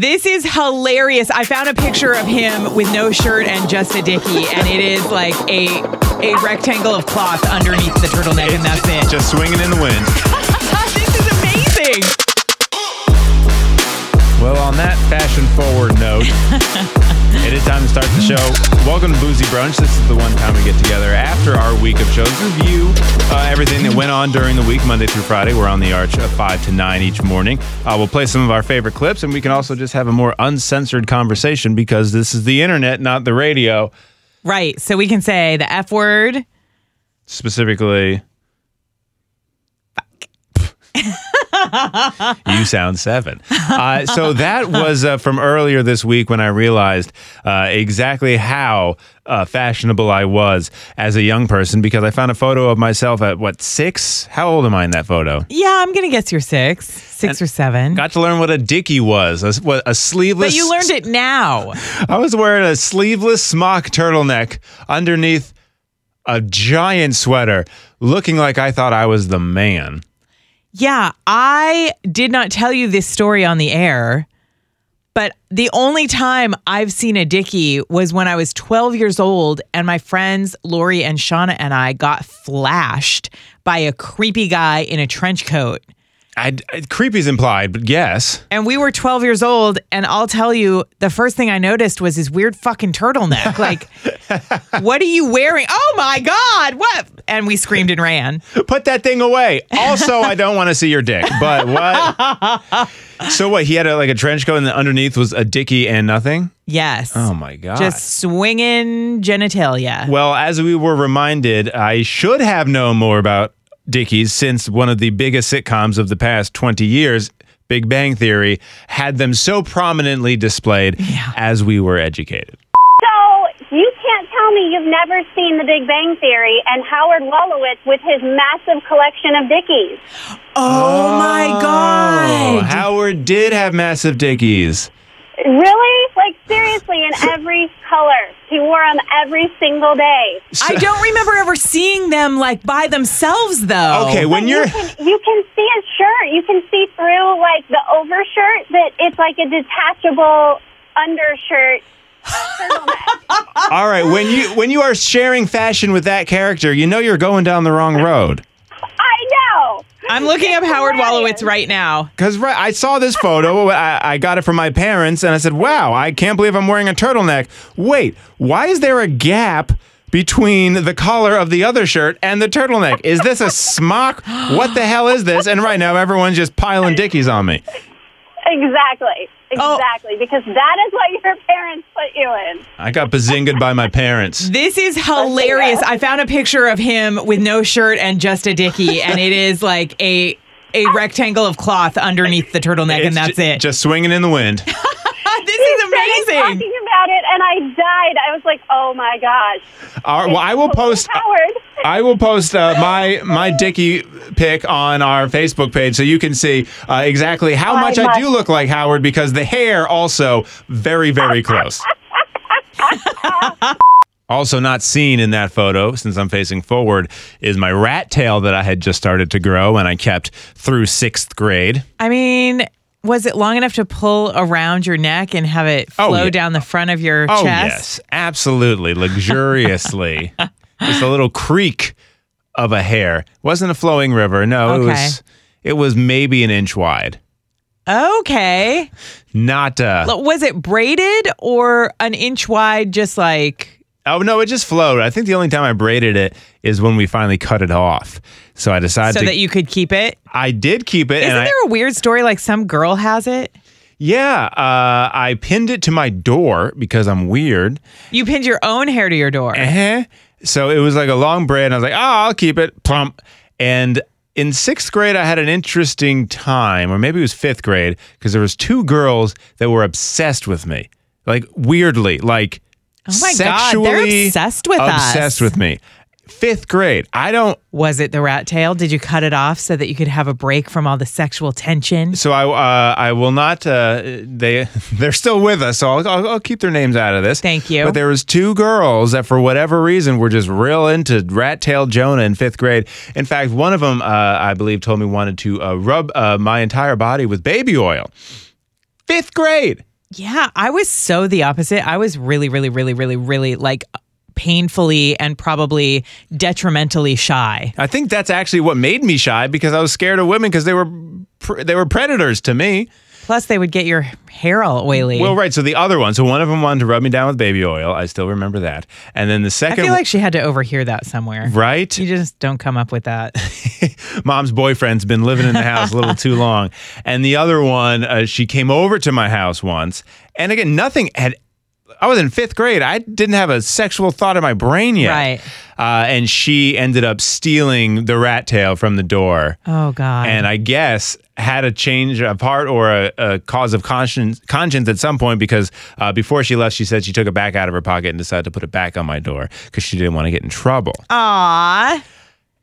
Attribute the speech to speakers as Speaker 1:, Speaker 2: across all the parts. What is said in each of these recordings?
Speaker 1: This is hilarious. I found a picture of him with no shirt and just a dickie, and it is like a a rectangle of cloth underneath the turtleneck, and that's it.
Speaker 2: Just swinging in the wind.
Speaker 1: this is amazing.
Speaker 2: Well, on that fashion forward note, it is time to start the show. Welcome to Boozy Brunch. This is the one time we get together after our week of shows, review uh, everything that went on during the week, Monday through Friday. We're on the arch of 5 to 9 each morning. Uh, we'll play some of our favorite clips, and we can also just have a more uncensored conversation because this is the internet, not the radio.
Speaker 1: Right. So we can say the F word.
Speaker 2: Specifically, you sound seven. Uh, so that was uh, from earlier this week when I realized uh, exactly how uh, fashionable I was as a young person because I found a photo of myself at what six? How old am I in that photo?
Speaker 1: Yeah, I'm gonna guess you're six, six or seven.
Speaker 2: Got to learn what a dicky was. A, what, a sleeveless.
Speaker 1: but you learned it now.
Speaker 2: I was wearing a sleeveless smock turtleneck underneath a giant sweater, looking like I thought I was the man.
Speaker 1: Yeah, I did not tell you this story on the air, but the only time I've seen a Dickie was when I was 12 years old and my friends Lori and Shauna and I got flashed by a creepy guy in a trench coat.
Speaker 2: I, I, creepy's implied, but yes.
Speaker 1: And we were 12 years old, and I'll tell you, the first thing I noticed was his weird fucking turtleneck. Like, what are you wearing? Oh my God, what? And we screamed and ran.
Speaker 2: Put that thing away. Also, I don't want to see your dick, but what? so what? He had a, like a trench coat, and underneath was a dickie and nothing.
Speaker 1: Yes.
Speaker 2: Oh my god!
Speaker 1: Just swinging genitalia.
Speaker 2: Well, as we were reminded, I should have known more about dickies since one of the biggest sitcoms of the past twenty years. Big Bang Theory had them so prominently displayed
Speaker 1: Yeah.
Speaker 2: as we were educated.
Speaker 3: So you can't tell me you've never seen The Big Bang Theory and Howard Wolowitz with his massive collection of Dickies.
Speaker 1: Oh, my
Speaker 2: Oh,
Speaker 1: God.
Speaker 2: Howard did have massive dickies.
Speaker 3: Really? Like seriously, in every color. He wore them every single day.
Speaker 1: I don't remember ever seeing them like by themselves though.
Speaker 2: Okay, when
Speaker 3: But
Speaker 2: you're
Speaker 3: you can, you can see his shirt. You can see through like the overshirt that it's like a detachable undershirt.
Speaker 2: all right, when you when you are sharing fashion with that character, you know you're going down the wrong road.
Speaker 3: I know.
Speaker 1: I'm looking up Howard
Speaker 3: hilarious.
Speaker 1: Wolowitz right now.
Speaker 2: Because right, I saw this photo, I, I got it from my parents, and I said, "Wow, I can't believe I'm wearing a turtleneck." Wait, why is there a gap between the collar of the other shirt and the turtleneck? Is this a smock? What the hell is this? And right now, everyone's just piling dickies on me.
Speaker 3: Exactly.
Speaker 1: Oh.
Speaker 3: Exactly. Because that is what your parents put you in.
Speaker 2: I got bazingaed by my parents.
Speaker 1: This is hilarious. I found a picture of him with no shirt and just a dickie, and it is like a a rectangle of cloth underneath the turtleneck, and that's
Speaker 2: ju-
Speaker 1: it.
Speaker 2: Just swinging in the wind.
Speaker 1: this is
Speaker 3: started
Speaker 1: amazing.
Speaker 3: talking about it, and I died. I was like, "Oh my gosh!"
Speaker 2: All right, well, I will post.
Speaker 3: Howard.
Speaker 2: I will post uh, my my Dickie pic on our Facebook page so you can see uh, exactly how much I do look like Howard because the hair also very very close. also not seen in that photo since I'm facing forward is my rat tail that I had just started to grow and I kept through sixth grade.
Speaker 1: I mean, was it long enough to pull around your neck and have it
Speaker 2: Oh,
Speaker 1: flow
Speaker 2: yeah.
Speaker 1: down the front of your
Speaker 2: Oh
Speaker 1: chest?
Speaker 2: yes, absolutely, luxuriously. Just a little creek of a hair. wasn't a flowing river. No, it was. It was maybe an inch wide.
Speaker 1: Okay.
Speaker 2: Not. Uh,
Speaker 1: Was it braided or an inch wide, just like.
Speaker 2: Oh no, it just flowed. I think the only time I braided it is when we finally cut it off. So I decided
Speaker 1: So
Speaker 2: to.
Speaker 1: that you could keep it?
Speaker 2: I did keep it,
Speaker 1: Isn't there a weird story like some girl has it?
Speaker 2: yeah, uh, I pinned it to my door because I'm weird.
Speaker 1: You pinned your own hair to your door.
Speaker 2: Uh-huh. So it was like a long braid, and I was like, oh, I'll keep it. Plump. And in sixth grade, I had an interesting time, or maybe it was fifth grade, because there was two girls that were obsessed with me, like weirdly, like
Speaker 1: Oh my God, they're obsessed with us.
Speaker 2: obsessed with me. fifth grade. I don't.
Speaker 1: Was it the rat tail? Did you cut it off so that you could have a break from all the sexual tension?
Speaker 2: So I uh, I will not. Uh, they they're still with us, so I'll, I'll, I'll keep their names out of this.
Speaker 1: Thank you.
Speaker 2: But there was two girls that, for whatever reason, were just real into Rat Tail Jonah in fifth grade. In fact, one of them, uh, I believe, told me wanted to uh, rub uh, my entire body with baby oil. Fifth grade.
Speaker 1: Yeah, I was so the opposite. I was really, really, really, really, really like painfully and probably detrimentally shy.
Speaker 2: I think that's actually what made me shy because I was scared of women because they were they were predators to me.
Speaker 1: Plus, they would get your hair all oily.
Speaker 2: Well, right. So the other one, so one of them wanted to rub me down with baby oil. I still remember that. And then the second.
Speaker 1: I
Speaker 2: second,
Speaker 1: feel like she had to overhear that somewhere.
Speaker 2: right?
Speaker 1: You just don't come up with that.
Speaker 2: mom's boyfriend's been living in the house a little too long. And the other one, uh, she came over to my house once. And again, nothing had. I was in fifth grade. I didn't have a sexual thought in my brain yet.
Speaker 1: Right.
Speaker 2: Uh, and she ended up stealing the rat tail from the door.
Speaker 1: Oh God.
Speaker 2: And I guess had a change of heart or a, a cause of conscience, conscience at some point because uh, before she left, she said she took it back out of her pocket and decided to put it back on my door because she didn't want to get in trouble
Speaker 1: Aw.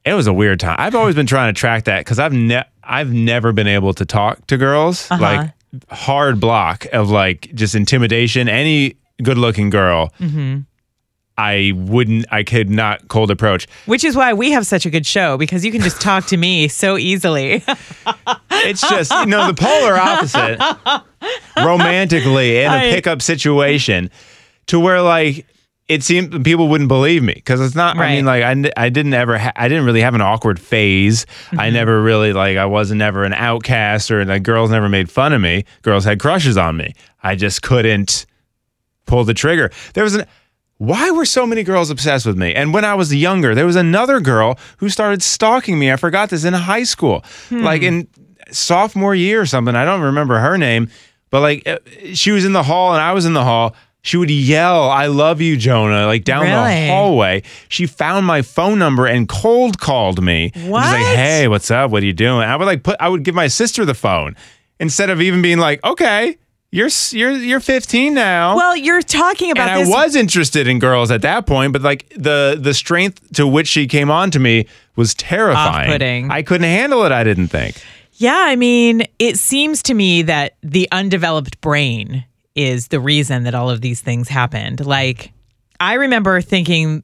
Speaker 2: it was a weird time. I've always been trying to track that because I've ne- I've never been able to talk to girls
Speaker 1: Uh-huh.
Speaker 2: like hard block of like just intimidation. Any good looking girl,
Speaker 1: Mm-hmm.
Speaker 2: I wouldn't. I could not cold approach.
Speaker 1: Which is why we have such a good show because you can just talk to me so easily.
Speaker 2: It's just you know the polar opposite, romantically in a
Speaker 1: I-
Speaker 2: pickup situation, to where like. It seemed people wouldn't believe me because it's not. I mean,
Speaker 1: Right.
Speaker 2: like I didn't ever. Ha- I didn't really have an awkward phase.
Speaker 1: Mm-hmm.
Speaker 2: I never really like. I wasn't ever an outcast or like girls never made fun of me. Girls had crushes on me. I just couldn't pull the trigger. There was an. Why were so many girls obsessed with me? And when I was younger, there was another girl who started stalking me. I forgot this in high school, like in sophomore year or something. I don't remember her name, but like uh, she was in the hall and I was in the hall. She would yell, "I love you, Jonah!" like down the
Speaker 1: Really?
Speaker 2: hallway. She found my phone number and cold called me.
Speaker 1: What?
Speaker 2: like, "Hey, what's up? What are you doing?" I would like put. I would give my sister the phone instead of even being like, "Okay, you're you're you're 15 now."
Speaker 1: well, you're talking about
Speaker 2: and I was interested in girls at that point, but like the the strength to which she came on to me was terrifying.
Speaker 1: Off-putting.
Speaker 2: I couldn't handle it. I didn't think.
Speaker 1: Yeah, I mean, it seems to me that the undeveloped brain is the reason that all of these things happened. Like, I remember thinking,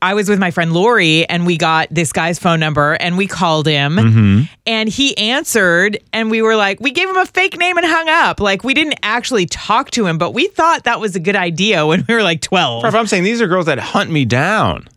Speaker 1: I was with my friend Lori and we got this guy's phone number and we called him
Speaker 2: Mm-hmm.
Speaker 1: and he answered and we were like, we gave him a fake name and hung up. Like, we didn't actually talk to him, but we thought that was a good idea when we were like 12.
Speaker 2: If I'm saying these are girls that hunt me down.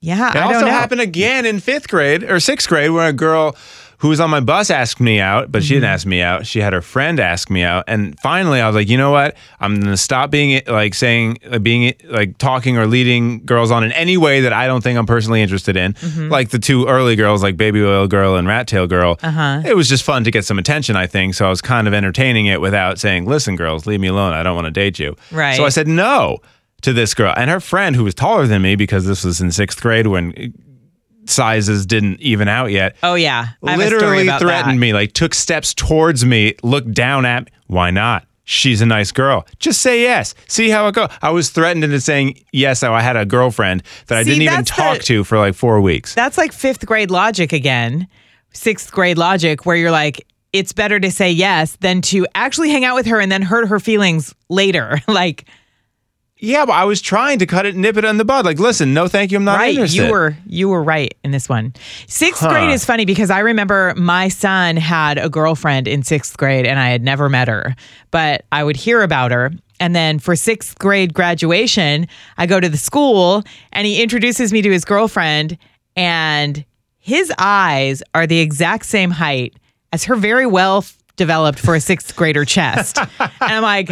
Speaker 1: Yeah.
Speaker 2: It
Speaker 1: I
Speaker 2: also happened again in fifth grade or sixth grade when a girl who was on my bus asked me out, but she
Speaker 1: Mm-hmm.
Speaker 2: didn't ask me out. She had her friend ask me out, and finally I was like, you know what? I'm gonna stop being like saying like, being like talking or leading girls on in any way that I don't think I'm personally interested in.
Speaker 1: Mm-hmm.
Speaker 2: Like the two early girls, like Baby Oil Girl and Rat Tail Girl.
Speaker 1: Uh-huh.
Speaker 2: It was just fun to get some attention, I think. So I was kind of entertaining it without saying, "Listen, girls, leave me alone. I don't want to date you."
Speaker 1: Right.
Speaker 2: So I said no to this girl and her friend who was taller than me because this was in sixth grade when sizes didn't even out yet.
Speaker 1: Oh, yeah. I have a story
Speaker 2: literally threatened
Speaker 1: that.
Speaker 2: me, like took steps towards me, looked down at me. Why not? She's a nice girl. Just say yes. See how it goes. I was threatened into saying yes. I had a girlfriend that I didn't even talk
Speaker 1: the-
Speaker 2: to for like four weeks.
Speaker 1: That's like fifth grade logic again, sixth grade logic, where you're like, it's better to say yes than to actually hang out with her and then hurt her feelings later. like,
Speaker 2: yeah, but I was trying to cut it, nip it in the bud. Like, listen, no, thank you. I'm not
Speaker 1: right,
Speaker 2: interested.
Speaker 1: you were you were right in this one. Sixth
Speaker 2: Huh.
Speaker 1: grade is funny because I remember my son had a girlfriend in sixth grade and I had never met her, but I would hear about her. And then for sixth grade graduation, I go to the school and he introduces me to his girlfriend, and his eyes are the exact same height as her very well developed for a sixth grader chest. and I'm like,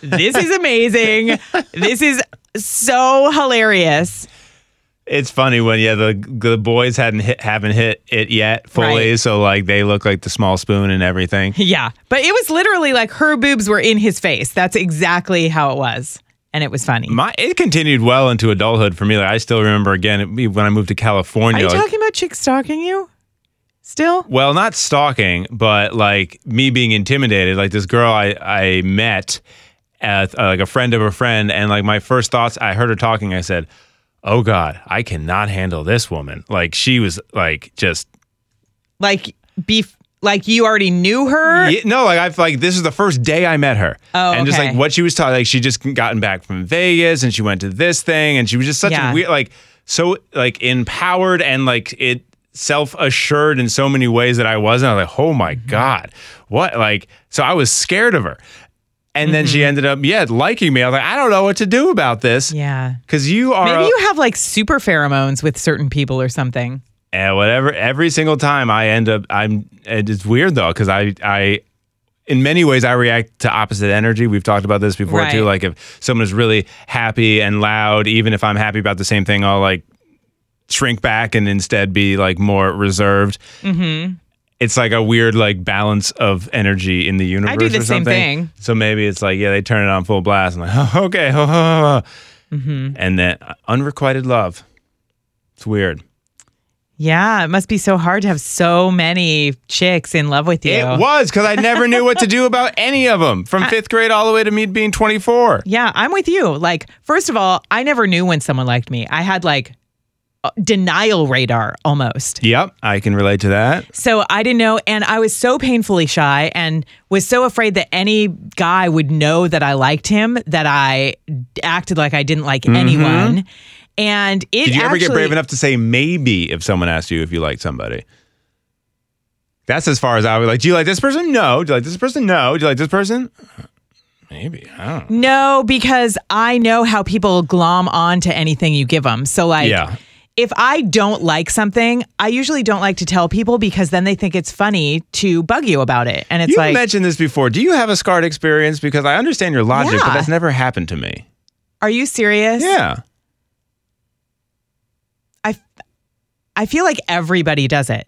Speaker 1: this is amazing. This is so hilarious.
Speaker 2: It's funny when yeah the the boys hadn't hit haven't hit it yet fully,
Speaker 1: Right.
Speaker 2: so like they look like the small spoon and everything.
Speaker 1: Yeah. But it was literally like her boobs were in his face. That's exactly how it was. And it was funny.
Speaker 2: My it continued well into adulthood for me. Like I still remember again when I moved to California.
Speaker 1: Are you
Speaker 2: like-
Speaker 1: talking about chicks stalking you? Still?
Speaker 2: well, not stalking, but like me being intimidated. Like this girl I I met at uh, like a friend of a friend, and like my first thoughts, I heard her talking. I said, "Oh God, I cannot handle this woman." Like she was like just
Speaker 1: Like beef like you already knew her?
Speaker 2: Yeah, no, like I've like this is the first day I met her.
Speaker 1: Oh,
Speaker 2: and just
Speaker 1: okay.
Speaker 2: like what she was talking, like she just gotten back from Vegas and she went to this thing and she was just such
Speaker 1: Yeah.
Speaker 2: a weird, like so like empowered and like it self assured in so many ways that I wasn't. I was like, oh my
Speaker 1: Mm-hmm.
Speaker 2: god, what like? So I was scared of her. And then she ended up, yeah, liking me. I was like, I don't know what to do about this.
Speaker 1: Yeah.
Speaker 2: Because you are.
Speaker 1: Maybe
Speaker 2: a-
Speaker 1: you have like super pheromones with certain people or something.
Speaker 2: And whatever, every single time I end up, I'm. It's weird though, because I, I, in many ways, I react to opposite energy. We've talked about this before too. Like if someone is really happy and loud, even if I'm happy about the same thing, I'll like shrink back and instead be like more reserved. Mm-hmm. It's like a weird like balance of energy in the universe.
Speaker 1: I do the
Speaker 2: or
Speaker 1: same thing.
Speaker 2: So maybe it's like yeah, they turn it on full blast. I'm like oh, okay, ho, ho.
Speaker 1: Mm-hmm.
Speaker 2: and then uh, unrequited love. It's weird.
Speaker 1: Yeah, it must be so hard to have so many chicks in love with you.
Speaker 2: It was because I never knew what to do about any of them from fifth grade all the way to me being 24.
Speaker 1: Yeah, I'm with you. Like, first of all, I never knew when someone liked me. I had like denial radar almost.
Speaker 2: Yep, I can relate to that.
Speaker 1: So I didn't know. And I was so painfully shy and was so afraid that any guy would know that I liked him that I acted like I didn't like anyone. And it
Speaker 2: Mm-hmm. Did you ever get brave enough to say maybe if someone asked you if you liked somebody? That's as far as I was like, do you like this person? No. Do you like this person? No. Do you like this person? Maybe. I don't know.
Speaker 1: No, because I know how people glom on to anything you give them. So, like,
Speaker 2: Yeah.
Speaker 1: If I don't like something, I usually don't like to tell people because then they think it's funny to bug you about it. And it's
Speaker 2: You
Speaker 1: like, you
Speaker 2: mentioned this before. Do you have a scarred experience? Because I understand your logic, but that's never happened to me.
Speaker 1: are you serious?
Speaker 2: Yeah.
Speaker 1: I, I feel like everybody does it.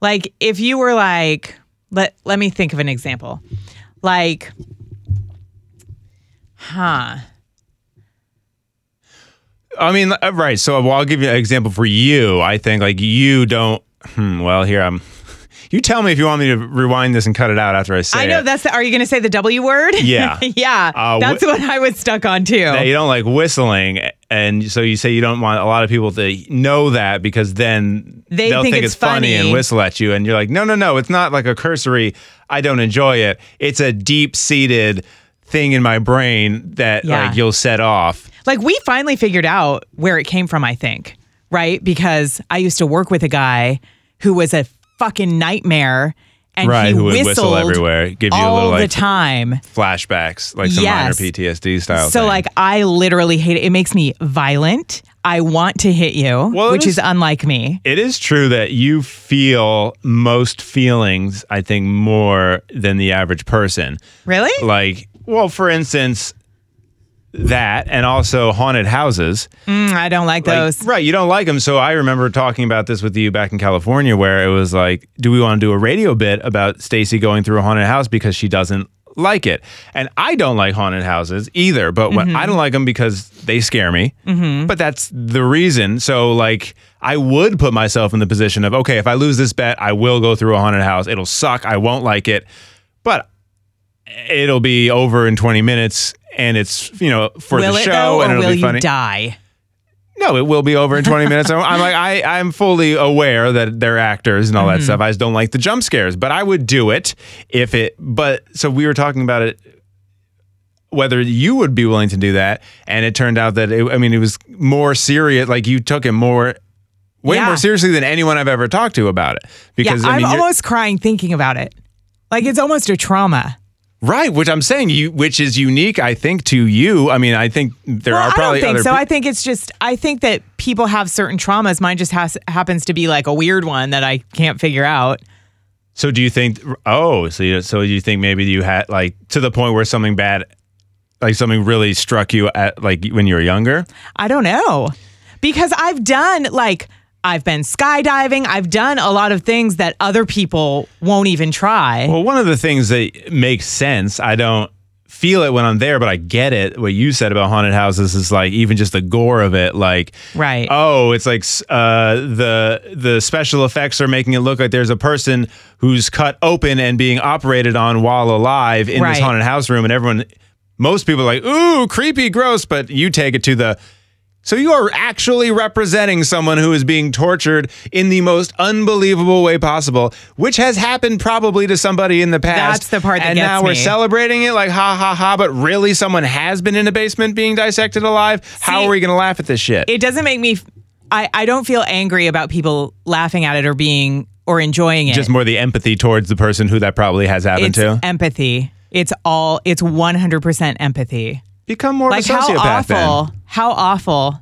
Speaker 1: Like if you were like, let let me think of an example. Like, huh.
Speaker 2: I mean, uh, right. So, well, I'll give you an example for you. I think like you don't. Hmm, well, here I'm. You tell me if you want me to rewind this and cut it out after I say it.
Speaker 1: I know
Speaker 2: it.
Speaker 1: that's the, are you going to say the W word?
Speaker 2: Yeah.
Speaker 1: yeah.
Speaker 2: Uh,
Speaker 1: that's
Speaker 2: wh-
Speaker 1: what I was stuck on too.
Speaker 2: you don't like whistling, and so you say you don't want a lot of people to know that because then
Speaker 1: They
Speaker 2: will
Speaker 1: think
Speaker 2: think,
Speaker 1: it's
Speaker 2: it's funny. and whistle at you, and you're like, no, no, no, it's not like a cursory. I don't enjoy it. It's a deep seated thing in my brain that
Speaker 1: Yeah.
Speaker 2: like you'll set off.
Speaker 1: Like we finally figured out where it came from, I think, right? Because I used to work with a guy who was a fucking nightmare and
Speaker 2: Right,
Speaker 1: he
Speaker 2: who would whistle
Speaker 1: whistled
Speaker 2: everywhere, give you a
Speaker 1: all
Speaker 2: little,
Speaker 1: the
Speaker 2: like,
Speaker 1: time.
Speaker 2: Flashbacks, like some minor PTSD style.
Speaker 1: So
Speaker 2: thing.
Speaker 1: like I literally hate it. It makes me violent. I want to hit you,
Speaker 2: Well,
Speaker 1: which
Speaker 2: is-
Speaker 1: is unlike me.
Speaker 2: It is true that you feel most feelings, I think, more than the average person.
Speaker 1: Really?
Speaker 2: Like, well, for instance, that and also haunted houses.
Speaker 1: Mm, I don't like
Speaker 2: Like,
Speaker 1: those.
Speaker 2: right, you don't like them. So I remember talking about this with you back in California where it was like, do we want to do a radio bit about Stacy going through a haunted house because she doesn't like it? And I don't like haunted houses either, but
Speaker 1: Mm-hmm.
Speaker 2: I don't like them because they scare me. But that's the reason. So like I would put myself in the position of, okay, if I lose this bet, I will go through a haunted house. It'll suck. I won't like it. But it'll be over in 20 minutes and it's, you know, for
Speaker 1: will
Speaker 2: the show
Speaker 1: though,
Speaker 2: and it'll
Speaker 1: will
Speaker 2: be
Speaker 1: you
Speaker 2: funny.
Speaker 1: die?
Speaker 2: No, it will be over in 20 minutes. I'm I'm like, I, I'm fully aware that they're actors and all
Speaker 1: Mm-hmm.
Speaker 2: that stuff. I just don't like the jump scares, but I would do it if it, but so we were talking about it, whether you would be willing to do that. And it turned out that, it, I mean, it was more serious. Like you took it more, way
Speaker 1: Yeah.
Speaker 2: more seriously than anyone I've ever talked to about it. Because
Speaker 1: yeah,
Speaker 2: I
Speaker 1: I'm
Speaker 2: mean,
Speaker 1: almost crying thinking about it. Like it's almost a trauma.
Speaker 2: Right, which I'm saying you, which is unique, I think, to you. I mean, I think there
Speaker 1: well,
Speaker 2: are
Speaker 1: I don't think so.
Speaker 2: pe-
Speaker 1: I think it's just I think that people have certain traumas. Mine just has happens to be like a weird one that I can't figure out.
Speaker 2: So do you think? Oh, so you, so you think maybe you had like to the point where something bad, like something really struck you at like when you were younger?
Speaker 1: I don't know. Because I've done like I've been skydiving, I've done a lot of things that other people won't even try.
Speaker 2: Well, one of the things that makes sense, I don't feel it when I'm there, but I get it. What you said about haunted houses is like even just the gore of it, like
Speaker 1: Right.
Speaker 2: Oh, it's like uh, the the special effects are making it look like there's a person who's cut open and being operated on while alive in
Speaker 1: Right.
Speaker 2: this haunted house room, and everyone, most people are like, ooh, creepy, gross, but you take it to the. So you are actually representing someone who is being tortured in the most unbelievable way possible, which has happened probably to somebody in the past.
Speaker 1: That's the part that
Speaker 2: and now we're celebrating it like ha ha ha. But really, someone has been in a basement being dissected alive. How are we going to laugh at this shit?
Speaker 1: it doesn't make me I, I don't feel angry about people laughing at it or being or enjoying it.
Speaker 2: just more the empathy towards the person who that probably has happened
Speaker 1: it's
Speaker 2: to.
Speaker 1: empathy. It's all it's 100% empathy.
Speaker 2: Become more
Speaker 1: Like
Speaker 2: of a
Speaker 1: how
Speaker 2: sociopath then.
Speaker 1: awful. How awful.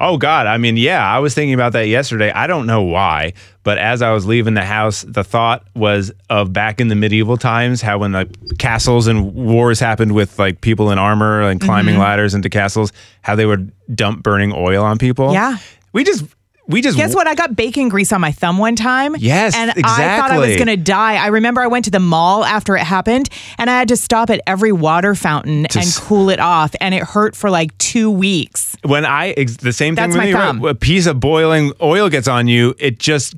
Speaker 2: Oh God, I mean, yeah, I was thinking about that yesterday. I don't know why, but as I was leaving the house, the thought was of back in the medieval times, how when like castles and wars happened with like people in armor and climbing
Speaker 1: Mm-hmm.
Speaker 2: ladders into castles, how they would dump burning oil on people.
Speaker 1: Yeah.
Speaker 2: we just we just
Speaker 1: Guess what? I got bacon grease on my thumb one time.
Speaker 2: Yes,
Speaker 1: And I thought I was to die. I remember I went to the mall after it happened and I had to stop at every water fountain and
Speaker 2: s-
Speaker 1: cool it off. And it hurt for like two weeks.
Speaker 2: when I ex- the same thing
Speaker 1: That's
Speaker 2: with
Speaker 1: my
Speaker 2: me. right?
Speaker 1: thumb.
Speaker 2: A piece of boiling oil gets on you, it just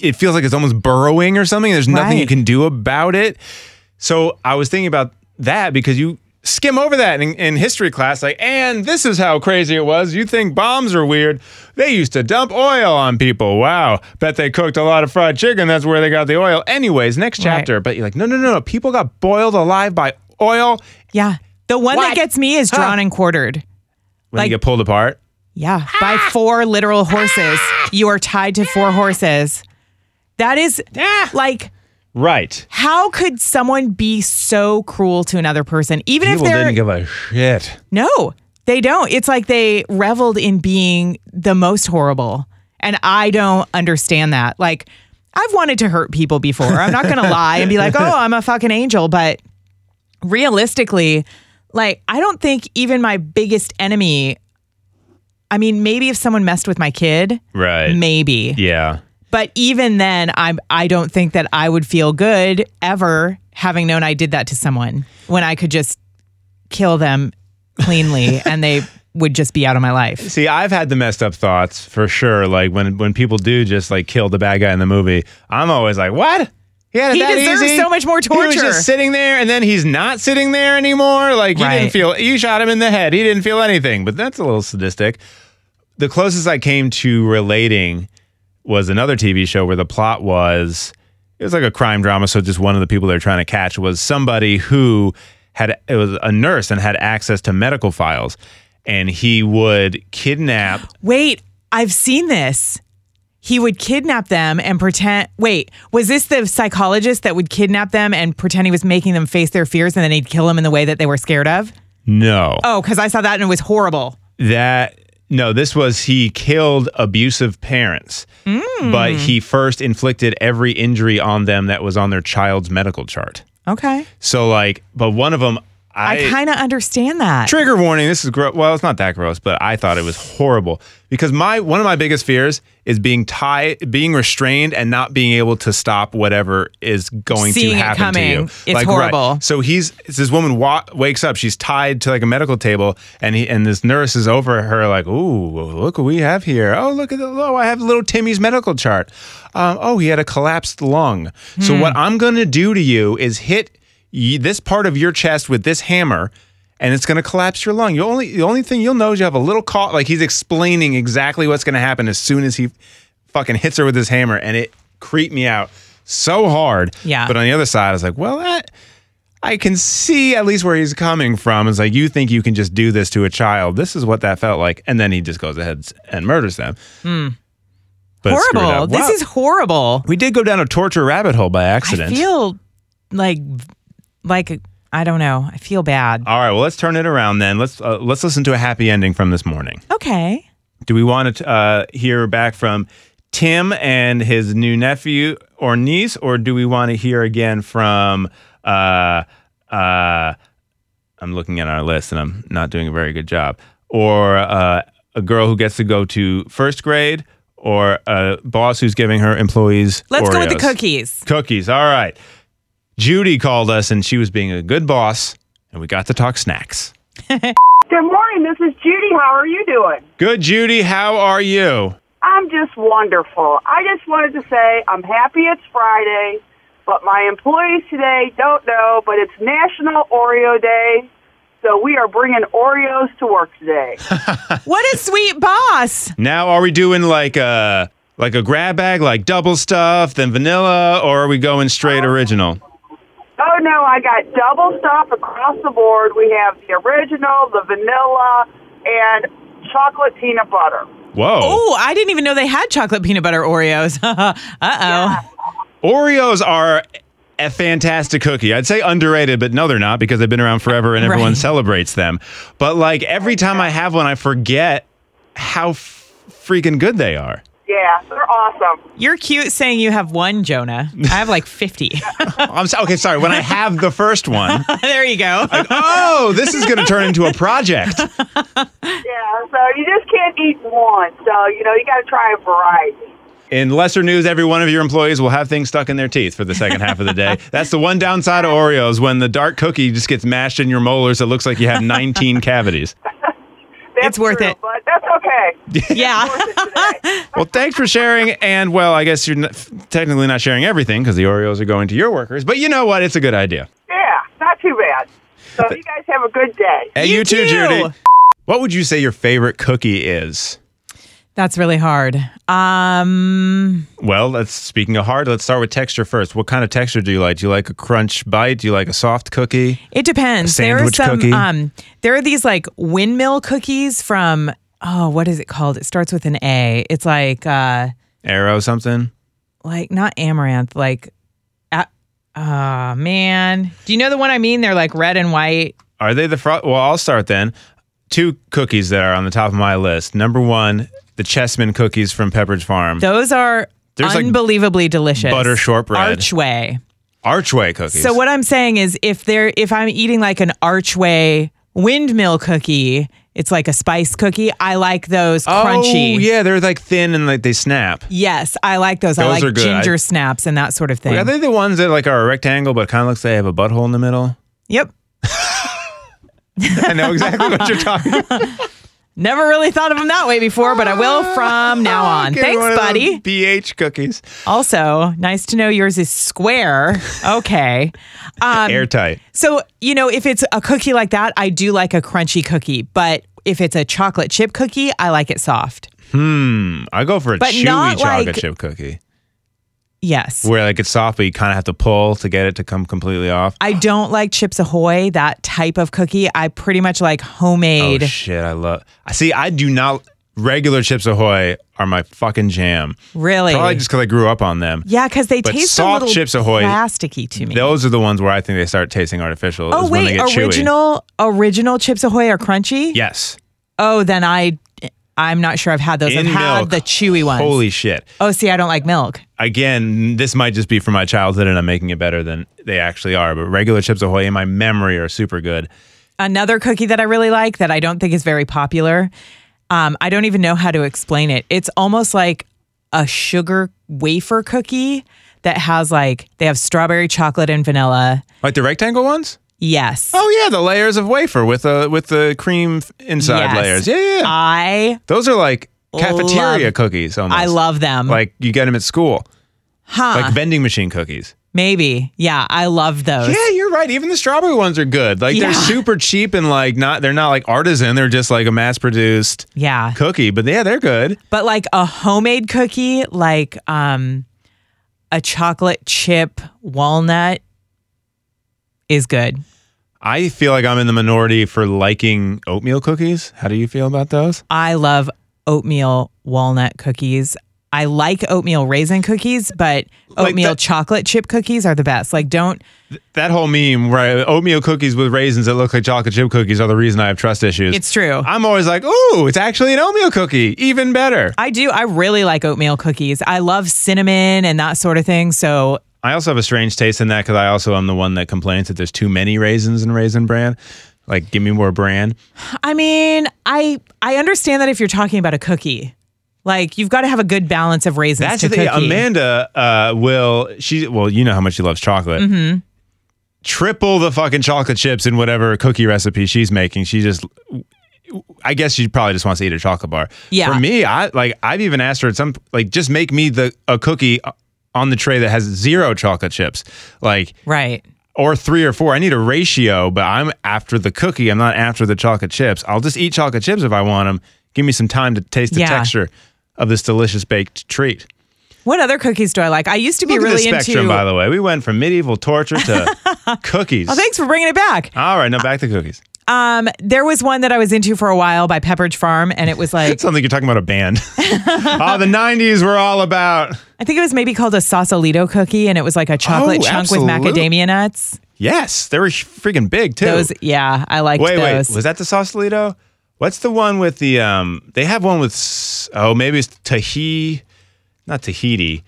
Speaker 2: it feels like it's almost burrowing or something. There's nothing you can do about it. So I was thinking about that because you skim over that in, in history class, like, and this is how crazy it was. You think bombs are weird? They used to dump oil on people. Wow, bet they cooked a lot of fried chicken. That's where they got the oil. Anyways, next
Speaker 1: Right.
Speaker 2: chapter. But you're like, no, no, no, no. People got boiled alive by oil
Speaker 1: Yeah. The one
Speaker 2: What?
Speaker 1: that gets me is
Speaker 2: Huh.
Speaker 1: drawn and quartered.
Speaker 2: when
Speaker 1: Like-
Speaker 2: you get pulled apart.
Speaker 1: Yeah. Ah. By four literal horses. You are tied to four horses. That is ah. like,
Speaker 2: Right.
Speaker 1: how could someone be so cruel to another person? Even
Speaker 2: People
Speaker 1: if they're
Speaker 2: didn't give a shit.
Speaker 1: No, they don't. It's like they reveled in being the most horrible. And I don't understand that. Like, I've wanted to hurt people before. I'm not going to lie and be like, oh, I'm a fucking angel. But realistically, like, I don't think even my biggest enemy, I mean, maybe if someone messed with my kid,
Speaker 2: Right.
Speaker 1: maybe.
Speaker 2: Yeah.
Speaker 1: But even then, I'm I don't think that I would feel good ever having known I did that to someone when I could just kill them cleanly and they would just be out of my life.
Speaker 2: See, I've had the messed up thoughts for sure. Like when when people do just like kill the bad guy in the movie, I'm always like, what? He had it
Speaker 1: He deserves
Speaker 2: easy?
Speaker 1: so much more torture.
Speaker 2: He was just sitting there, and then he's not sitting there anymore. Like you didn't feel. You shot him in the head. He didn't feel anything. But that's a little sadistic. The closest I came to relating was another TV show where the plot was it was like a crime drama. So just one of the people they're trying to catch was somebody who had it was a nurse and had access to medical files, and he would kidnap.
Speaker 1: Wait, I've seen this. He would kidnap them and pretend. Wait, was this the psychologist that would kidnap them and pretend he was making them face their fears and then he'd kill them in the way that they were scared of?
Speaker 2: No,
Speaker 1: Oh, because I saw that and it was horrible.
Speaker 2: that no. This was he killed abusive parents, mm. but he first inflicted every injury on them that was on their child's medical chart.
Speaker 1: Okay.
Speaker 2: So like, but one of them.
Speaker 1: I, kind of understand that.
Speaker 2: trigger warning this is gross well it's not that gross but i thought it was horrible because my one of my biggest fears is being tied being restrained and not being able to stop whatever is going
Speaker 1: Seeing
Speaker 2: to happen to you.
Speaker 1: It's
Speaker 2: right.
Speaker 1: horrible.
Speaker 2: so he's this woman wa- wakes up she's tied to like a medical table and he and this nurse is over her like ooh look what we have here oh look at the oh i have little timmy's medical chart um, oh he had a collapsed lung so
Speaker 1: Hmm.
Speaker 2: what i'm going to do to you is hit y- this part of your chest with this hammer and it's going to collapse your lung. You only the only thing you'll know is you have a little cough. Like he's explaining exactly what's going to happen as soon as he fucking hits her with his hammer, and it creeped me out so hard.
Speaker 1: Yeah.
Speaker 2: But on the other side, I was like, well, that I can see at least where he's coming from. It's like you think you can just do this to a child. This is what that felt like, and then he just goes ahead and murders them. But it's screwed
Speaker 1: Hmm. horrible. This
Speaker 2: Wow.
Speaker 1: is horrible.
Speaker 2: We did go down a torture rabbit hole by accident.
Speaker 1: I feel like like I don't know. I feel bad.
Speaker 2: All right, well, let's turn it around then. Let's uh, let's listen to a happy ending from this morning.
Speaker 1: Okay.
Speaker 2: Do we want to uh, hear back from Tim and his new nephew or niece, or do we want to hear again from? Uh, uh, I'm looking at our list and I'm not doing a very good job. Or uh, a girl who gets to go to first grade, or a boss who's giving her employees.
Speaker 1: Let's go with the
Speaker 2: Oreos.
Speaker 1: cookies.
Speaker 2: Cookies. All right. Judy called us and she was being a good boss, and we got to talk snacks.
Speaker 4: Good morning. This is Judy. How are you doing?
Speaker 2: Good, Judy. How are you?
Speaker 4: I'm just wonderful. I just wanted to say I'm happy it's Friday, but my employees today don't know, but it's National Oreo Day. So we are bringing Oreos to work today.
Speaker 1: What a sweet boss.
Speaker 2: Now, are we doing like a like a grab bag, like double stuff, then vanilla, or are we going straight uh, original?
Speaker 4: Oh no, I got double stuff across the board. We have the original, the vanilla, and chocolate peanut butter.
Speaker 2: Whoa!
Speaker 1: Oh, I didn't even know they had chocolate peanut butter Oreos. uh oh.
Speaker 2: Oreos are a fantastic cookie. I'd say underrated, but no, they're not because they've been around forever and everyone
Speaker 1: Right.
Speaker 2: celebrates them. But like every time I have one, I forget how f- freaking good they are.
Speaker 4: Yeah, they're awesome.
Speaker 1: You're cute saying you have one, Jonah. I have like 50.
Speaker 2: I'm so, okay. Sorry. When I have the first one,
Speaker 1: there you go.
Speaker 2: oh, this is going to turn into a project.
Speaker 4: Yeah, so you just can't eat one. So, you know, you got to try a variety.
Speaker 2: In lesser news, every one of your employees will have things stuck in their teeth for the second half of the day. That's the one downside of Oreos. When the dark cookie just gets mashed in your molars, it looks like you have 19 cavities.
Speaker 4: That's
Speaker 1: It's worth
Speaker 4: true,
Speaker 1: it.
Speaker 4: But that's okay.
Speaker 1: Yeah.
Speaker 4: Worth it today.
Speaker 2: Well, thanks for sharing. And well, I guess you're n- technically not sharing everything because the Oreos are going to your workers. But you know what? It's a good idea.
Speaker 4: yeah, not too bad. So you guys have a good day.
Speaker 2: Hey,
Speaker 1: You
Speaker 2: you, too,
Speaker 1: too.
Speaker 2: Judy. What would you say your favorite cookie is?
Speaker 1: That's really hard. Um,
Speaker 2: Well, let's speaking of hard, let's start with texture first. What kind of texture do you like? Do you like a crunch bite? Do you like a soft cookie?
Speaker 1: it depends. There are some
Speaker 2: cookie?
Speaker 1: um there are these like windmill cookies from oh, what is it called? It starts with an A. It's like uh
Speaker 2: Arrow something?
Speaker 1: like not amaranth, like uh, oh man. Do you know the one I mean? They're like red and white.
Speaker 2: Are they the fro- Well, I'll start then. Two cookies that are on the top of my list. Number one, the Chessman cookies from Pepperidge Farm.
Speaker 1: Those are
Speaker 2: There's, like,
Speaker 1: unbelievably delicious.
Speaker 2: butter shortbread.
Speaker 1: Archway.
Speaker 2: Archway cookies.
Speaker 1: So what I'm saying is if they're if I'm eating like an archway windmill cookie, it's like a spice cookie. I like those oh, crunchy.
Speaker 2: Oh, yeah, they're like thin and like they snap.
Speaker 1: Yes, I like those. I
Speaker 2: Those
Speaker 1: like
Speaker 2: are good.
Speaker 1: ginger
Speaker 2: I-
Speaker 1: snaps and that sort of thing.
Speaker 2: Are they the ones that like are a rectangle but kind of looks like they have a butthole in the middle?
Speaker 1: yep.
Speaker 2: I know exactly what you're talking about.
Speaker 1: Never really thought of them that way before, but I will from now on.
Speaker 2: Get
Speaker 1: Thanks,
Speaker 2: one of those
Speaker 1: buddy.
Speaker 2: BH cookies.
Speaker 1: Also, nice to know yours is square. Okay. Um,
Speaker 2: Airtight.
Speaker 1: So, you know, if it's a cookie like that, I do like a crunchy cookie. But if it's a chocolate chip cookie, I like it soft. Hmm.
Speaker 2: I go for a
Speaker 1: But
Speaker 2: chewy
Speaker 1: not
Speaker 2: chocolate
Speaker 1: like-
Speaker 2: chip cookie
Speaker 1: Yes.
Speaker 2: where like it's soft, but you kind of have to pull to get it to come completely off.
Speaker 1: I don't like Chips Ahoy, that type of cookie. I pretty much like homemade.
Speaker 2: Oh shit! I love. I see. I do not. Regular Chips Ahoy are my fucking jam.
Speaker 1: really?
Speaker 2: Probably just because I grew up on them.
Speaker 1: yeah, because they
Speaker 2: But
Speaker 1: taste
Speaker 2: soft
Speaker 1: a little
Speaker 2: Chips Ahoy-
Speaker 1: plasticky to me.
Speaker 2: Those are the ones where I think they start tasting artificial.
Speaker 1: oh
Speaker 2: is when they
Speaker 1: wait,
Speaker 2: get chewy.
Speaker 1: original original Chips Ahoy are crunchy.
Speaker 2: Yes.
Speaker 1: Oh, then I, I'm not sure I've had those.
Speaker 2: In
Speaker 1: I've had
Speaker 2: milk.
Speaker 1: the chewy ones.
Speaker 2: Holy shit!
Speaker 1: Oh, see, I don't like milk.
Speaker 2: Again, this might just be from my childhood, and I'm making it better than they actually are. But regular Chips Ahoy, in my memory, are super good.
Speaker 1: Another cookie that I really like that I don't think is very popular. Um, I don't even know how to explain it. It's almost like a sugar wafer cookie that has like they have strawberry chocolate and vanilla.
Speaker 2: Like the rectangle ones.
Speaker 1: Yes.
Speaker 2: Oh yeah, the layers of wafer with the with the cream inside
Speaker 1: Yes.
Speaker 2: layers. Yeah, yeah. yeah.
Speaker 1: I
Speaker 2: Those are like cafeteria
Speaker 1: Love-
Speaker 2: cookies. Almost.
Speaker 1: I love them.
Speaker 2: Like you get them at school,
Speaker 1: huh?
Speaker 2: like vending machine cookies.
Speaker 1: Maybe. Yeah, I love those.
Speaker 2: Yeah, you're right. Even the strawberry ones are good. Like they're super cheap and like not. They're not like artisan. They're just like a mass produced
Speaker 1: Yeah.
Speaker 2: cookie. But yeah, they're good.
Speaker 1: But like a homemade cookie, like um a chocolate chip walnut is good.
Speaker 2: I feel like I'm in the minority for liking oatmeal cookies. How do you feel about those?
Speaker 1: I love oatmeal walnut cookies. I like oatmeal raisin cookies, but
Speaker 2: Like
Speaker 1: oatmeal
Speaker 2: that-
Speaker 1: chocolate chip cookies are the best. Like don't
Speaker 2: That whole meme, right? Oatmeal cookies with raisins that look like chocolate chip cookies are the reason I have trust issues.
Speaker 1: it's true.
Speaker 2: I'm always like, ooh, it's actually an oatmeal cookie. Even better.
Speaker 1: I do. I really like oatmeal cookies. I love cinnamon and that sort of thing. So
Speaker 2: I also have a strange taste in that because I also am the one that complains that there's too many raisins in Raisin Bran. Like, give me more bran.
Speaker 1: I mean, I I understand that if you're talking about a cookie, like you've got to have a good balance of raisins
Speaker 2: That's
Speaker 1: to
Speaker 2: the
Speaker 1: cookie.
Speaker 2: Amanda uh, will she? Well, you know how much she loves chocolate.
Speaker 1: Mm-hmm.
Speaker 2: Triple the fucking chocolate chips in whatever cookie recipe she's making. She just. I guess she probably just wants to eat a chocolate bar.
Speaker 1: Yeah.
Speaker 2: For me, I like I've even asked her at some like just make me the a cookie on the tray that has zero chocolate chips. Like
Speaker 1: right.
Speaker 2: or three or four. I need a ratio, but I'm after the cookie. I'm not after the chocolate chips. I'll just eat chocolate chips if I want them. Give me some time to taste the
Speaker 1: Yeah.
Speaker 2: texture of this delicious baked treat.
Speaker 1: What other cookies do I like? I used to be
Speaker 2: Look
Speaker 1: really
Speaker 2: at the spectrum,
Speaker 1: into.
Speaker 2: by the way. We went from medieval torture to cookies.
Speaker 1: Oh, thanks for bringing it back.
Speaker 2: All right, now back to cookies.
Speaker 1: Um, there was one that I was into for a while by Pepperidge Farm, and it was like
Speaker 2: Sounds like you're talking about a band. oh, the '90s were all about.
Speaker 1: I think it was maybe called a Sausalito cookie, and it was like a chocolate
Speaker 2: Oh,
Speaker 1: chunk with macadamia nuts.
Speaker 2: Yes, they were freaking big too.
Speaker 1: Those, yeah, I liked
Speaker 2: wait, wait, was that the Sausalito? What's the one with the? Um, they have one with. Oh, maybe it's Tahiti, not Tahiti,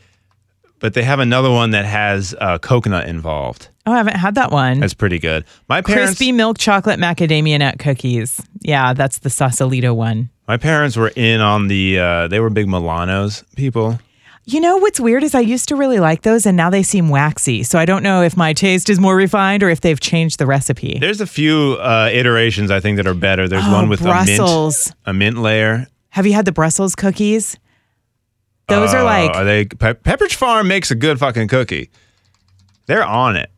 Speaker 2: but they have another one that has uh, coconut involved.
Speaker 1: oh, I haven't had that one.
Speaker 2: That's pretty good. My parents,
Speaker 1: Crispy milk chocolate macadamia nut cookies. Yeah, that's the Sausalito one.
Speaker 2: my parents were in on the. Uh, they were big Milanos people.
Speaker 1: You know what's weird is I used to really like those, and now they seem waxy. So I don't know if my taste is more refined or if they've changed the recipe.
Speaker 2: There's a few uh, iterations I think that are better. There's
Speaker 1: Oh,
Speaker 2: one with a mint,
Speaker 1: Brussels.
Speaker 2: a mint layer.
Speaker 1: Have you had the Brussels cookies? Those are
Speaker 2: Oh,
Speaker 1: like
Speaker 2: Are they? Pe- Pepperidge Farm makes a good fucking cookie. They're on it.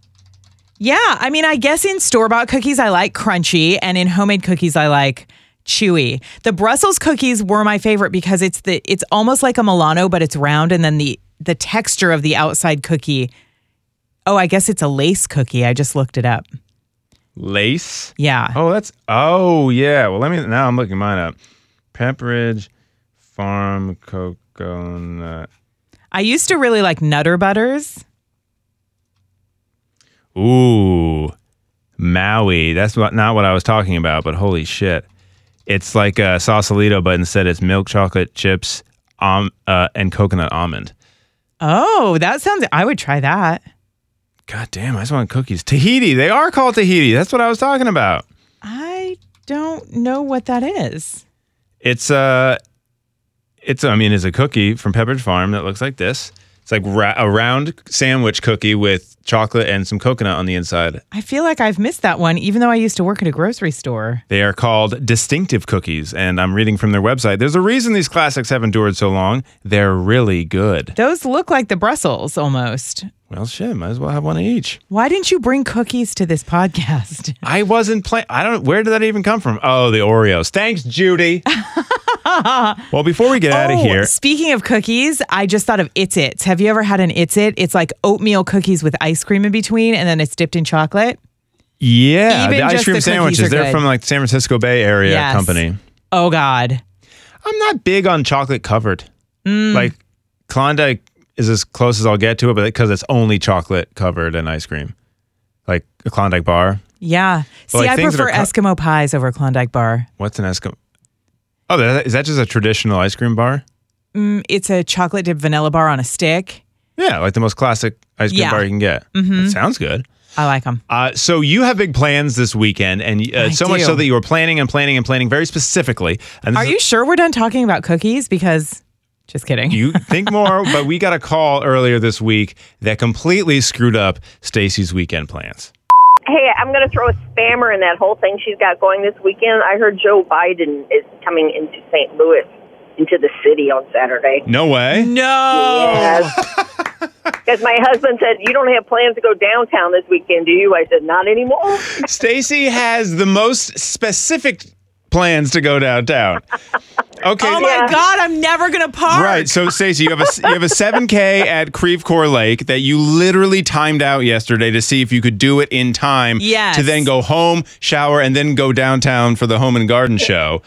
Speaker 1: Yeah, I mean, I guess in store bought cookies, I like crunchy, and in homemade cookies, I like chewy. The Brussels cookies were my favorite because it's the it's almost like a Milano, but it's round, and then the the texture of the outside cookie. Oh, I guess it's a lace cookie. I just looked it up.
Speaker 2: Lace.
Speaker 1: Yeah.
Speaker 2: Oh, that's. Oh, yeah. Well, let me. Now I'm looking mine up. Pepperidge Farm coconut.
Speaker 1: I used to really like Nutter Butters.
Speaker 2: Ooh, Maui. That's what, not what I was talking about. But holy shit, it's like a Sausalito, but instead it's milk chocolate chips, um, uh, and coconut almond.
Speaker 1: Oh, that sounds. I would try that.
Speaker 2: God damn, I just want cookies. Tahiti. They are called Tahiti. That's what I was talking about.
Speaker 1: I don't know what that is.
Speaker 2: It's uh it's I mean it's a cookie from Pepperidge Farm that looks like this. It's like ra- a round sandwich cookie with chocolate and some coconut on the inside.
Speaker 1: I feel like I've missed that one, even though I used to work at a grocery store.
Speaker 2: They are called distinctive cookies, and I'm reading from their website. There's a reason these classics have endured so long. They're really good.
Speaker 1: Those look like the Brussels almost.
Speaker 2: Well, shit, might as well have one of each.
Speaker 1: Why didn't you bring cookies to this podcast?
Speaker 2: I wasn't playing. I don't. Where did that even come from? Oh, the Oreos. Thanks, Judy. well, before we get out of
Speaker 1: Oh,
Speaker 2: here,
Speaker 1: Speaking of cookies, I just thought of It's Its. Have you ever had an It's It? It's like oatmeal cookies with ice cream in between, and then it's dipped in chocolate.
Speaker 2: yeah,
Speaker 1: Even
Speaker 2: the ice cream
Speaker 1: the
Speaker 2: sandwiches. They're
Speaker 1: good.
Speaker 2: from like San Francisco Bay Area
Speaker 1: Yes.
Speaker 2: company.
Speaker 1: Oh God,
Speaker 2: I'm not big on chocolate covered.
Speaker 1: Mm.
Speaker 2: Like Klondike is as close as I'll get to it, but because it's only chocolate covered and ice cream, like a Klondike bar.
Speaker 1: yeah. See,
Speaker 2: like
Speaker 1: I prefer
Speaker 2: co-
Speaker 1: Eskimo pies over Klondike bar.
Speaker 2: What's an Eskimo? Oh, that, is that just a traditional ice cream bar?
Speaker 1: Mm, it's a chocolate dipped vanilla bar on a stick.
Speaker 2: Yeah, like the most classic ice cream
Speaker 1: Yeah.
Speaker 2: bar you can get.
Speaker 1: Mm-hmm.
Speaker 2: That sounds good.
Speaker 1: I like them.
Speaker 2: Uh, so you have big plans this weekend, and uh,
Speaker 1: I
Speaker 2: so much
Speaker 1: do.
Speaker 2: so that you were planning and planning and planning very specifically. And this
Speaker 1: Are
Speaker 2: is-
Speaker 1: you sure we're done talking about cookies? Because, just kidding.
Speaker 2: You think more, but we got a call earlier this week that completely screwed up Stacy's weekend plans.
Speaker 5: Hey, I'm going to throw a spammer in that whole thing she's got going this weekend. I heard Joe Biden is coming into St. Louis, into the city on Saturday.
Speaker 2: No way.
Speaker 1: no.
Speaker 5: Yes. Because my husband said, You don't have plans to go downtown this weekend, do you? I said, Not anymore.
Speaker 2: Stacy has the most specific plans to go downtown. Okay.
Speaker 1: Oh my
Speaker 5: Yeah.
Speaker 1: God, I'm never gonna park.
Speaker 2: Right. So Stacey, you have a you have a 7K at Creve Coeur Lake that you literally timed out yesterday to see if you could do it in time
Speaker 1: Yes.
Speaker 2: to then go home, shower, and then go downtown for the home and garden show.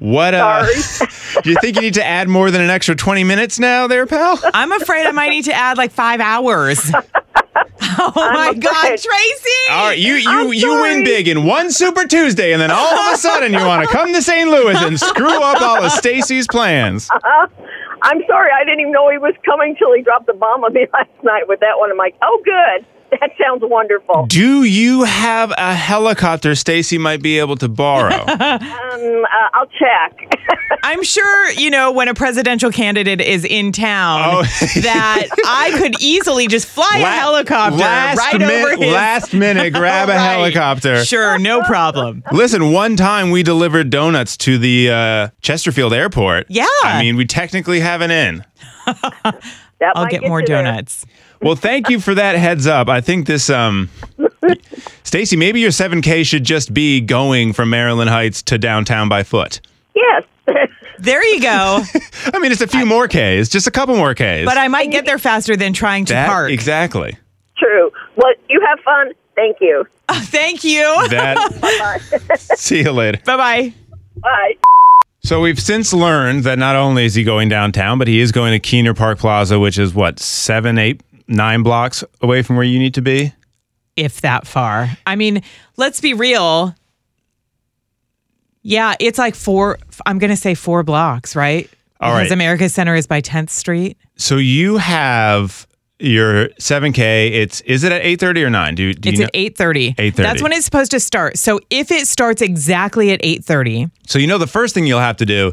Speaker 2: What uh do you think you need to add more than an extra 20 minutes now there, pal?
Speaker 1: I'm afraid I might need to add like five hours. oh my God. Tracy.
Speaker 2: All right, you you you win big in one Super Tuesday, and then all of a sudden you want to come to St. Louis and screw up all of Stacy's plans.
Speaker 5: I'm sorry, I didn't even know he was coming till he dropped the bomb on me last night with that one. I'm like, Oh, good. That sounds wonderful.
Speaker 2: Do you have a helicopter Stacy might be able to borrow?
Speaker 5: Um, uh, I'll check.
Speaker 1: I'm sure, you know, when a presidential candidate is in town,
Speaker 2: Oh.
Speaker 1: that I could easily just fly a helicopter
Speaker 2: last
Speaker 1: right
Speaker 2: min-
Speaker 1: over his.
Speaker 2: Last minute, grab a
Speaker 1: Right.
Speaker 2: helicopter.
Speaker 1: Sure, no problem.
Speaker 2: Listen, one time we delivered donuts to the uh, Chesterfield Airport.
Speaker 1: Yeah.
Speaker 2: I mean, we technically have an in.
Speaker 1: I'll
Speaker 5: might
Speaker 1: get more
Speaker 5: donuts. there.
Speaker 1: Donuts.
Speaker 2: Well, thank you for that heads up. I think this, um, Stacy, maybe your 7K should just be going from Maryland Heights to downtown by foot.
Speaker 5: Yes.
Speaker 1: There you go.
Speaker 2: I mean, it's a few more Ks, just a couple more Ks.
Speaker 1: But I might get there faster than trying to
Speaker 2: that,
Speaker 1: park.
Speaker 2: Exactly.
Speaker 5: True. Well, you have fun. Thank you.
Speaker 1: Thank you.
Speaker 2: That. See you later.
Speaker 1: bye bye.
Speaker 5: Bye.
Speaker 2: So we've since learned that not only is he going downtown, but he is going to Kiener Park Plaza, which is what seven, eight, nine blocks away from where you need to be.
Speaker 1: If that far. I mean, let's be real. Yeah, it's like four. I'm going to say four blocks, right?
Speaker 2: All
Speaker 1: because
Speaker 2: right.
Speaker 1: America Center is by 10th Street.
Speaker 2: So you have your 7K. It's is it at 8:30 or 9? Do, do
Speaker 1: It's
Speaker 2: you know?
Speaker 1: at 8:30.
Speaker 2: 8:30.
Speaker 1: That's when it's supposed to start. So if it starts exactly at 8:30,
Speaker 2: So you know the first thing you'll have to do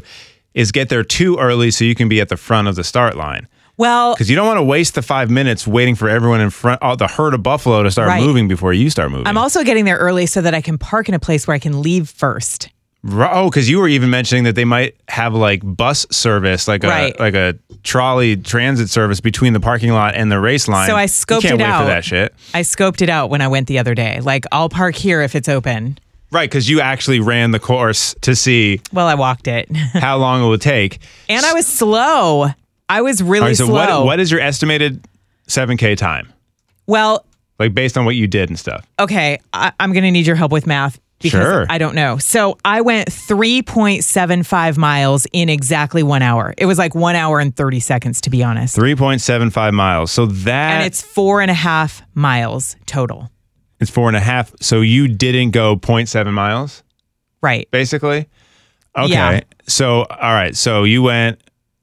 Speaker 2: is get there too early so you can be at the front of the start line.
Speaker 1: Well,
Speaker 2: Because you don't want to waste the five minutes waiting for everyone in front, oh, the herd of buffalo to start
Speaker 1: Right.
Speaker 2: moving before you start moving.
Speaker 1: I'm also getting there early so that I can park in a place where I can leave first.
Speaker 2: Oh, because you were even mentioning that they might have like bus service, like
Speaker 1: Right.
Speaker 2: a like a trolley transit service between the parking lot and the race line.
Speaker 1: So I scoped
Speaker 2: can't
Speaker 1: it
Speaker 2: wait
Speaker 1: out.
Speaker 2: for that shit.
Speaker 1: I scoped it out when I went the other day. Like I'll park here if it's open.
Speaker 2: Right, because you actually ran the course to see
Speaker 1: Well, I walked it.
Speaker 2: how long it would take.
Speaker 1: and I was slow. I was really
Speaker 2: All right, so
Speaker 1: slow.
Speaker 2: what what is your estimated 7K time?
Speaker 1: well,
Speaker 2: Like based on what you did and stuff.
Speaker 1: okay, I, I'm going to need your help with math because
Speaker 2: Sure.
Speaker 1: I don't know. So I went 3.75 miles in exactly one hour. It was like one hour and 30 seconds, to be honest.
Speaker 2: 3.75 miles. So that
Speaker 1: and it's four and a half miles total.
Speaker 2: it's four and a half. So you didn't go 0.7 miles,
Speaker 1: Right.
Speaker 2: basically? Okay.
Speaker 1: Yeah.
Speaker 2: So all right. So you went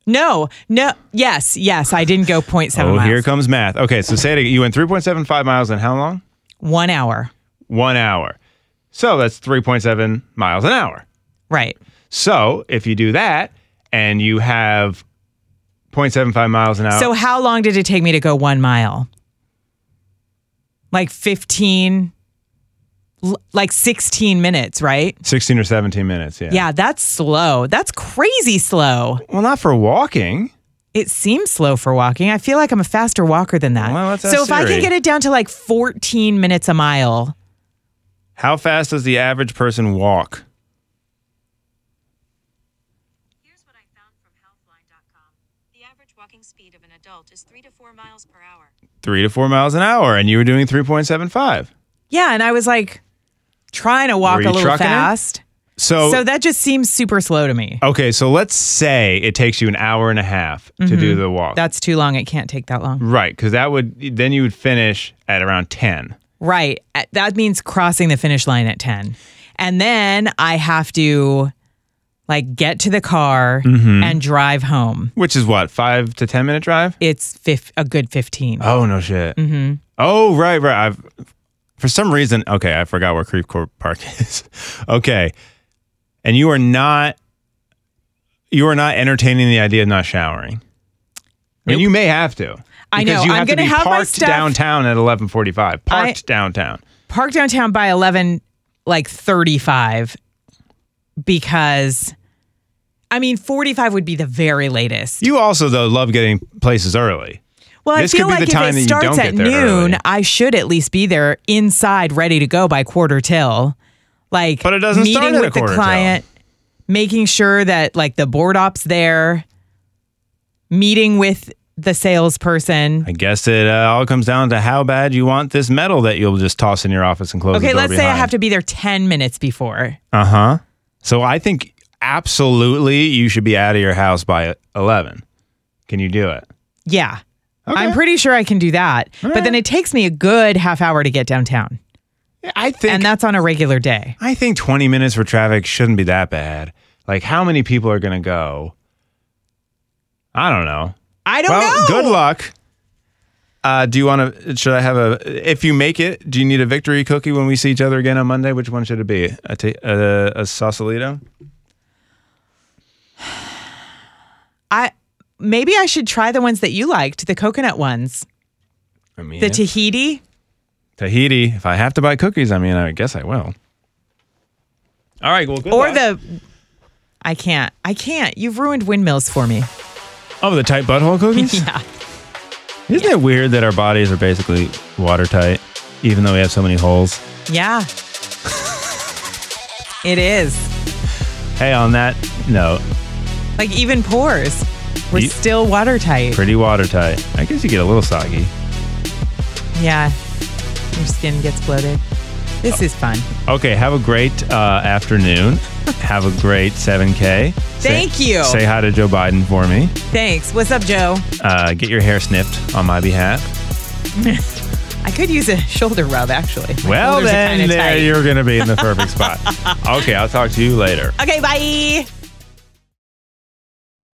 Speaker 1: No, no, yes, yes, I didn't go 0.7
Speaker 2: Oh,
Speaker 1: miles.
Speaker 2: here comes math. Okay, so say it again. You went 3.75 miles in how long?
Speaker 1: One hour.
Speaker 2: One hour. So that's 3.7 miles an hour.
Speaker 1: Right.
Speaker 2: So if you do that and you have 0.75 miles an hour.
Speaker 1: So how long did it take me to go one mile? Like 15, l- like 16 minutes, right?
Speaker 2: 16 or 17 minutes. Yeah.
Speaker 1: Yeah, that's slow. That's crazy slow.
Speaker 2: Well, not for walking.
Speaker 1: It seems slow for walking. I feel like I'm a faster walker than that.
Speaker 2: Well, let's
Speaker 1: so
Speaker 2: ask
Speaker 1: if I can
Speaker 2: Siri.
Speaker 1: get it down to like 14 minutes a mile,
Speaker 2: How fast does the average person walk?
Speaker 6: Here's what I found from healthline.com. The average walking speed of an adult is 3 to 4 miles per hour.
Speaker 2: Three to four miles an hour, and you were doing 3.75.
Speaker 1: yeah, and I was like trying to walk
Speaker 2: Were
Speaker 1: a little
Speaker 2: trucking it?
Speaker 1: fast.
Speaker 2: So,
Speaker 1: So that just seems super slow to me.
Speaker 2: okay, so let's say it takes you an hour and a half to do the walk.
Speaker 1: Mm-hmm. That's too long. It can't take that long.
Speaker 2: right, because that would then you would finish at around 10.
Speaker 1: Right. Uh, That means crossing the finish line at 10. And then I have to like get to the car
Speaker 2: Mm-hmm.
Speaker 1: and drive home.
Speaker 2: Which is what, five to 10 minute drive?
Speaker 1: It's fif- a good 15.
Speaker 2: Oh, no shit. Mm-hmm. Oh, right, right. I've, for some reason, okay, I forgot where Creve Coeur Park is. okay. And you are not, you are not entertaining the idea of not showering. I mean,
Speaker 1: Nope.
Speaker 2: you may have to.
Speaker 1: I know.
Speaker 2: You
Speaker 1: I'm
Speaker 2: have to be
Speaker 1: have
Speaker 2: parked
Speaker 1: stuff-
Speaker 2: downtown at 1145. Parked
Speaker 1: I-
Speaker 2: downtown.
Speaker 1: Park downtown by 11 like 35 because I mean 45 would be the very latest.
Speaker 2: You also, though, love getting places early.
Speaker 1: Well,
Speaker 2: This
Speaker 1: I feel like if it starts at noon,
Speaker 2: early.
Speaker 1: I should at least be there inside ready to go by quarter till. Like
Speaker 2: But it doesn't
Speaker 1: meeting
Speaker 2: start at a
Speaker 1: with the
Speaker 2: quarter till.
Speaker 1: client, making sure that like the board op's there, meeting with the salesperson.
Speaker 2: I guess it uh, all comes down to how bad you want this medal that you'll just toss in your office and close the
Speaker 1: Okay, let's say I have to be there 10 minutes before.
Speaker 2: Uh huh. So I think absolutely you should be out of your house by 11. Can you do it?
Speaker 1: Yeah.
Speaker 2: Okay.
Speaker 1: I'm pretty sure I can do that. But then it takes me a good half hour to get downtown.
Speaker 2: I think
Speaker 1: And that's on a regular day.
Speaker 2: I think 20 minutes for traffic shouldn't be that bad. Like how many people are going to go? I don't know.
Speaker 1: I don't
Speaker 2: well,
Speaker 1: know.
Speaker 2: good luck. Uh, do you want to? Should I have a? If you make it, do you need a victory cookie when we see each other again on Monday? Which one should it be? A, ta- a, a Sausalito?
Speaker 1: I maybe I should try the ones that you liked, the coconut ones.
Speaker 2: I mean,
Speaker 1: The Tahiti.
Speaker 2: Tahiti. If I have to buy cookies, I mean, I guess I will. All right. Well,
Speaker 1: Or the I can't. I can't. You've ruined windmills for me.
Speaker 2: oh the tight butthole cookies.
Speaker 1: Yeah.
Speaker 2: Isn't it weird that our bodies are basically watertight, even though we have so many holes?
Speaker 1: Yeah. it is.
Speaker 2: Hey, on that note,
Speaker 1: Like even pores. We're
Speaker 2: You-
Speaker 1: still watertight.
Speaker 2: pretty watertight. I guess you get a little soggy.
Speaker 1: Yeah. Your skin gets bloated. This is fun.
Speaker 2: Okay, have a great uh, afternoon. have a great 7K.
Speaker 1: Thank
Speaker 2: say,
Speaker 1: you.
Speaker 2: Say hi to Joe Biden for me.
Speaker 1: Thanks. What's up, Joe?
Speaker 2: Uh, get your hair snipped on my behalf.
Speaker 1: I could use a shoulder rub, actually. My
Speaker 2: Well, then there
Speaker 1: tight.
Speaker 2: you're going to be in the perfect spot. Okay, I'll talk to you later.
Speaker 1: Okay, bye.